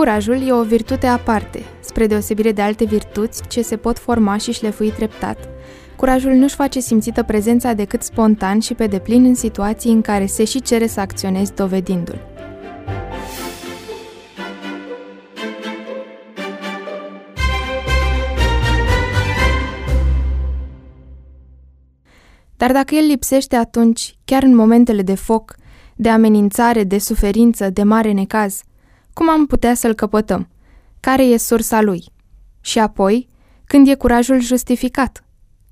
Curajul e o virtute aparte, spre deosebire de alte virtuți ce se pot forma și șlefui treptat. Curajul nu-și face simțită prezența decât spontan și pe deplin în situații în care se și cere să acționezi dovedindu-l. Dar dacă el lipsește atunci, chiar în momentele de foc, de amenințare, de suferință, de mare necaz, cum am putea să-l căpătăm? Care e sursa lui? Și apoi, când e curajul justificat?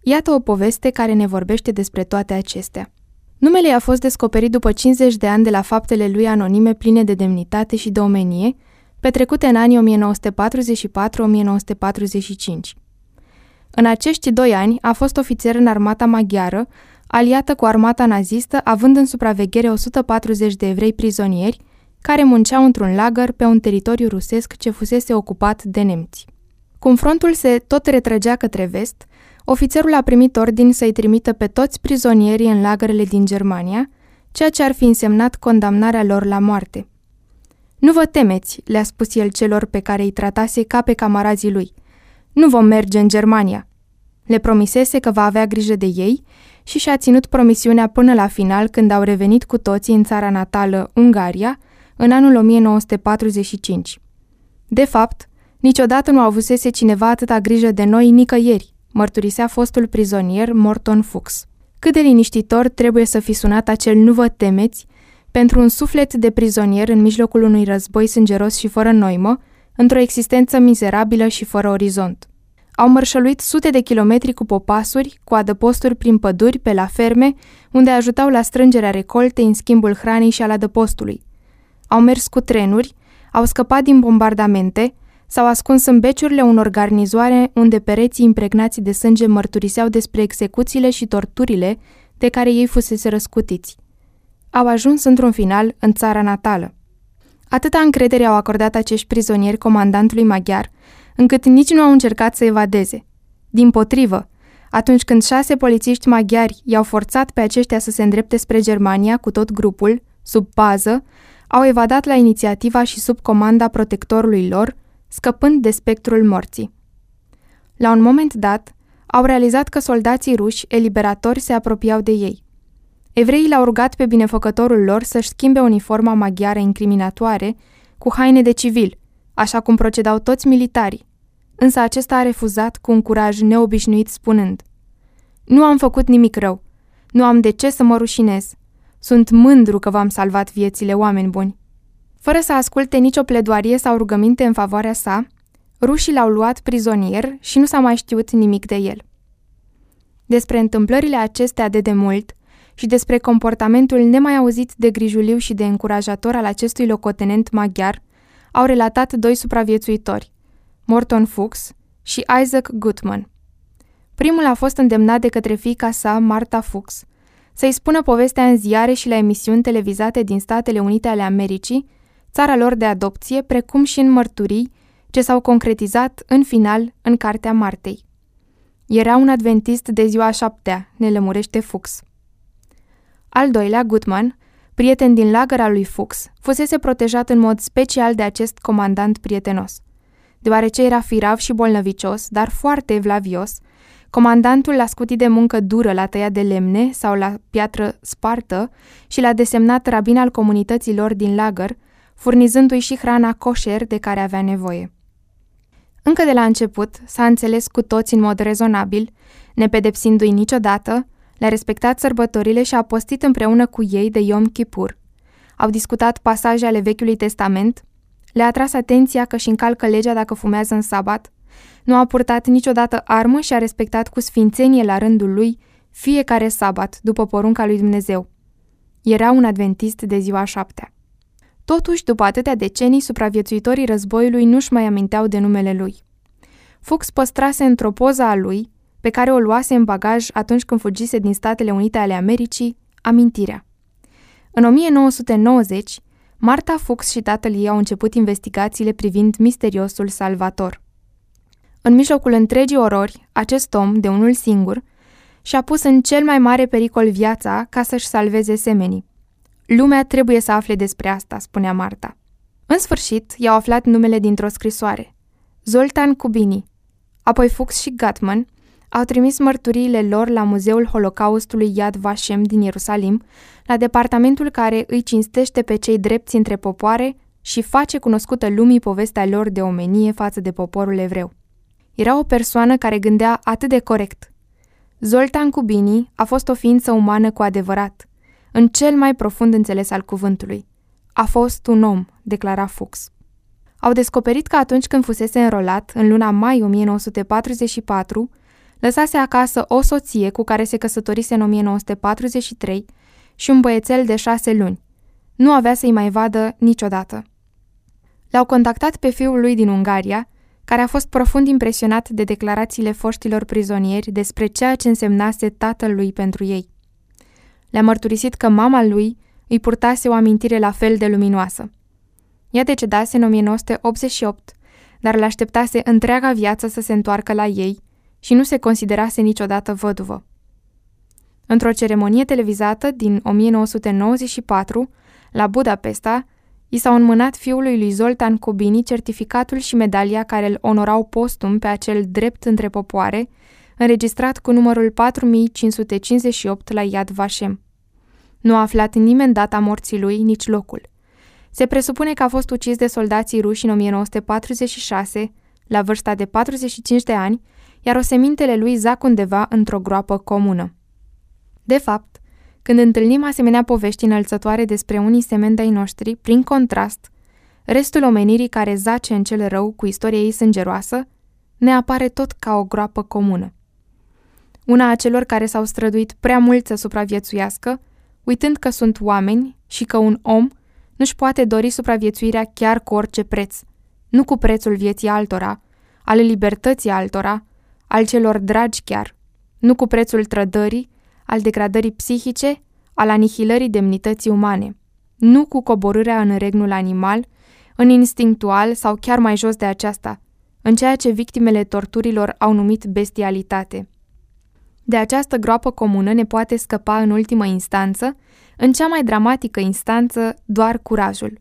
Iată o poveste care ne vorbește despre toate acestea. Numele a fost descoperit după 50 de ani de la faptele lui anonime pline de demnitate și de omenie, petrecute în anii 1944-1945. În acești doi ani a fost ofițer în armata maghiară, aliată cu armata nazistă, având în supraveghere 140 de evrei prizonieri, care munceau într-un lagăr pe un teritoriu rusesc ce fusese ocupat de nemți. Cum frontul se tot retrăgea către vest, ofițerul a primit ordin să-i trimită pe toți prizonierii în lagărele din Germania, ceea ce ar fi însemnat condamnarea lor la moarte. Nu vă temeți, le-a spus el celor pe care îi tratase ca pe camarazii lui. Nu vom merge în Germania. Le promisese că va avea grijă de ei și și-a ținut promisiunea până la final când au revenit cu toții în țara natală, Ungaria, în anul 1945. De fapt, niciodată nu avusese cineva atâta grijă de noi nicăieri, mărturisea fostul prizonier Morton Fuchs. Cât de liniștitor trebuie să fi sunat acel nu vă temeți pentru un suflet de prizonier în mijlocul unui război sângeros și fără noimă, într-o existență mizerabilă și fără orizont. Au mărșăluit sute de kilometri cu popasuri, cu adăposturi prin păduri, pe la ferme, unde ajutau la strângerea recoltei în schimbul hranei și al adăpostului. Au mers cu trenuri, au scăpat din bombardamente, s-au ascuns în beciurile unor garnizoare unde pereții impregnați de sânge mărturiseau despre execuțiile și torturile de care ei fusese răscutiți. Au ajuns într-un final în țara natală. Atâta încredere au acordat acești prizonieri comandantului maghiar, încât nici nu au încercat să evadeze. Din potrivă, atunci când șase polițiști maghiari i-au forțat pe aceștia să se îndrepte spre Germania cu tot grupul, sub pază, au evadat la inițiativa și sub comanda protectorului lor, scăpând de spectrul morții. La un moment dat, au realizat că soldații ruși eliberatori se apropiau de ei. Evreii l-au rugat pe binefăcătorul lor să-și schimbe uniforma maghiară incriminatoare cu haine de civil, așa cum procedau toți militarii, însă acesta a refuzat cu un curaj neobișnuit spunând Nu am făcut nimic rău, nu am de ce să mă rușinez, sunt mândru că v-am salvat viețile, oameni buni. Fără să asculte nicio pledoarie sau rugăminte în favoarea sa, rușii l-au luat prizonier și nu s-a mai știut nimic de el. Despre întâmplările acestea de demult și despre comportamentul nemai auzit de grijuliu și de încurajator al acestui locotenent maghiar, au relatat doi supraviețuitori, Morton Fuchs și Isaac Gutman. Primul a fost îndemnat de către fiica sa, Marta Fuchs, să-i spună povestea în ziare și la emisiuni televizate din Statele Unite ale Americii, țara lor de adopție, precum și în mărturii ce s-au concretizat în final în Cartea Martei. Era un adventist de ziua șaptea, ne lămurește Fuchs. Al doilea, Gutman, prieten din lagăra lui Fuchs, fusese protejat în mod special de acest comandant prietenos. Deoarece era firav și bolnăvicios, dar foarte evlavios, Comandantul l-a scutit de muncă dură la tăia de lemne sau la piatră spartă și l-a desemnat rabin al comunităților din lagăr, furnizându-i și hrana coșer de care avea nevoie. Încă de la început s-a înțeles cu toți în mod rezonabil, nepedepsindu-i niciodată, le-a respectat sărbătorile și a postit împreună cu ei de Yom Kippur. Au discutat pasaje ale Vechiului Testament, le-a atras atenția că și încalcă legea dacă fumează în sabat, nu a purtat niciodată armă și a respectat cu sfințenie la rândul lui fiecare sabat, după porunca lui Dumnezeu. Era un adventist de ziua șaptea. Totuși, după atâtea decenii, supraviețuitorii războiului nu-și mai aminteau de numele lui. Fuchs păstrase într-o poză a lui, pe care o luase în bagaj atunci când fugise din Statele Unite ale Americii, amintirea. În 1990, Marta Fuchs și tatăl ei au început investigațiile privind misteriosul Salvator. În mijlocul întregii orori, acest om, de unul singur, și-a pus în cel mai mare pericol viața ca să-și salveze semenii. Lumea trebuie să afle despre asta, spunea Marta. În sfârșit, i-au aflat numele dintr-o scrisoare. Zoltan Kubini. Apoi Fuchs și Gatman au trimis mărturiile lor la Muzeul Holocaustului Yad Vashem din Ierusalim, la departamentul care îi cinstește pe cei drepți între popoare și face cunoscută lumii povestea lor de omenie față de poporul evreu. Era o persoană care gândea atât de corect. Zoltan Kubini a fost o ființă umană cu adevărat, în cel mai profund înțeles al cuvântului. A fost un om, declara Fuchs. Au descoperit că atunci când fusese înrolat, în luna mai 1944, lăsase acasă o soție cu care se căsătorise în 1943 și un băiețel de șase luni. Nu avea să-i mai vadă niciodată. L-au contactat pe fiul lui din Ungaria, care a fost profund impresionat de declarațiile foștilor prizonieri despre ceea ce însemnase tatăl lui pentru ei. Le-a mărturisit că mama lui îi purtase o amintire la fel de luminoasă. Ea decedase în 1988, dar le așteptase întreaga viață să se întoarcă la ei și nu se considerase niciodată văduvă. Într-o ceremonie televizată din 1994, la Budapesta, i s-au înmânat fiului lui Zoltan Cobini certificatul și medalia care îl onorau postum pe acel drept între popoare, înregistrat cu numărul 4558 la Yad Vashem. Nu a aflat nimeni data morții lui, nici locul. Se presupune că a fost ucis de soldații ruși în 1946, la vârsta de 45 de ani, iar osemintele lui zac undeva într-o groapă comună. De fapt, când întâlnim asemenea povești înălțătoare despre unii semeni de-ai noștri, prin contrast, restul omenirii care zace în cel rău cu istoria ei sângeroasă, ne apare tot ca o groapă comună. Una a celor care s-au străduit prea mult să supraviețuiască, uitând că sunt oameni și că un om nu-și poate dori supraviețuirea chiar cu orice preț, nu cu prețul vieții altora, ale libertății altora, al celor dragi chiar, nu cu prețul trădării, al degradării psihice, al anihilării demnității umane, nu cu coborârea în regnul animal, în instinctual sau chiar mai jos de aceasta, în ceea ce victimele torturilor au numit bestialitate. De această groapă comună ne poate scăpa în ultimă instanță, în cea mai dramatică instanță, doar curajul.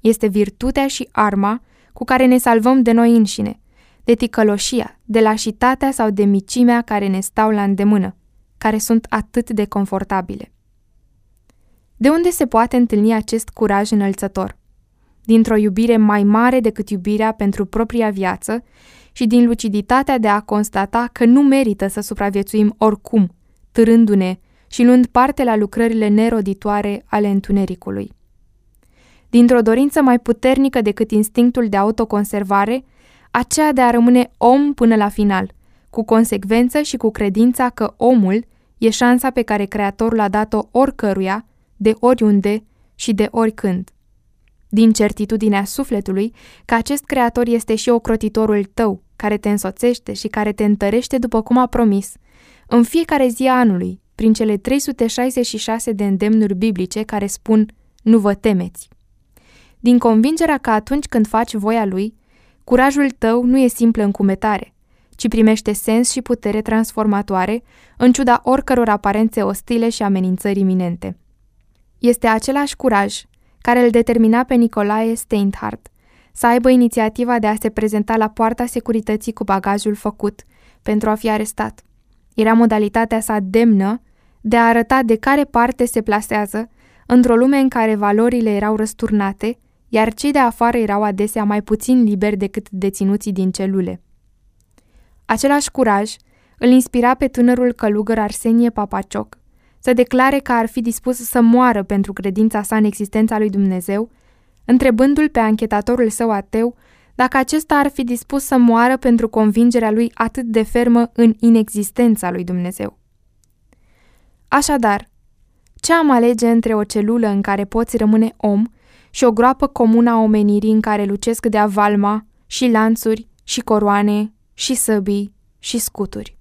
Este virtutea și arma cu care ne salvăm de noi înșine, de ticăloșia, de lașitatea sau de micimea care ne stau la îndemână care sunt atât de confortabile. De unde se poate întâlni acest curaj înălțător? Dintr-o iubire mai mare decât iubirea pentru propria viață și din luciditatea de a constata că nu merită să supraviețuim oricum, târându-ne și luând parte la lucrările neroditoare ale întunericului. Dintr-o dorință mai puternică decât instinctul de autoconservare, aceea de a rămâne om până la final – cu consecvență și cu credința că omul e șansa pe care Creatorul a dat-o oricăruia, de oriunde și de oricând. Din certitudinea sufletului că acest Creator este și ocrotitorul tău, care te însoțește și care te întărește după cum a promis, în fiecare zi a anului, prin cele 366 de îndemnuri biblice care spun nu vă temeți. Din convingerea că atunci când faci voia lui, curajul tău nu e simplă încumetare, ci primește sens și putere transformatoare, în ciuda oricăror aparențe ostile și amenințări iminente. Este același curaj care îl determina pe Nicolae Steinhardt să aibă inițiativa de a se prezenta la poarta securității cu bagajul făcut pentru a fi arestat. Era modalitatea sa demnă de a arăta de care parte se plasează într-o lume în care valorile erau răsturnate, iar cei de afară erau adesea mai puțin liberi decât deținuții din celule. Același curaj îl inspira pe tânărul călugăr Arsenie Papacioc să declare că ar fi dispus să moară pentru credința sa în existența lui Dumnezeu, întrebându-l pe anchetatorul său ateu dacă acesta ar fi dispus să moară pentru convingerea lui atât de fermă în inexistența lui Dumnezeu. Așadar, ce am alege între o celulă în care poți rămâne om și o groapă comună a omenirii în care lucesc de avalma și lanțuri și coroane și săbii și scuturi.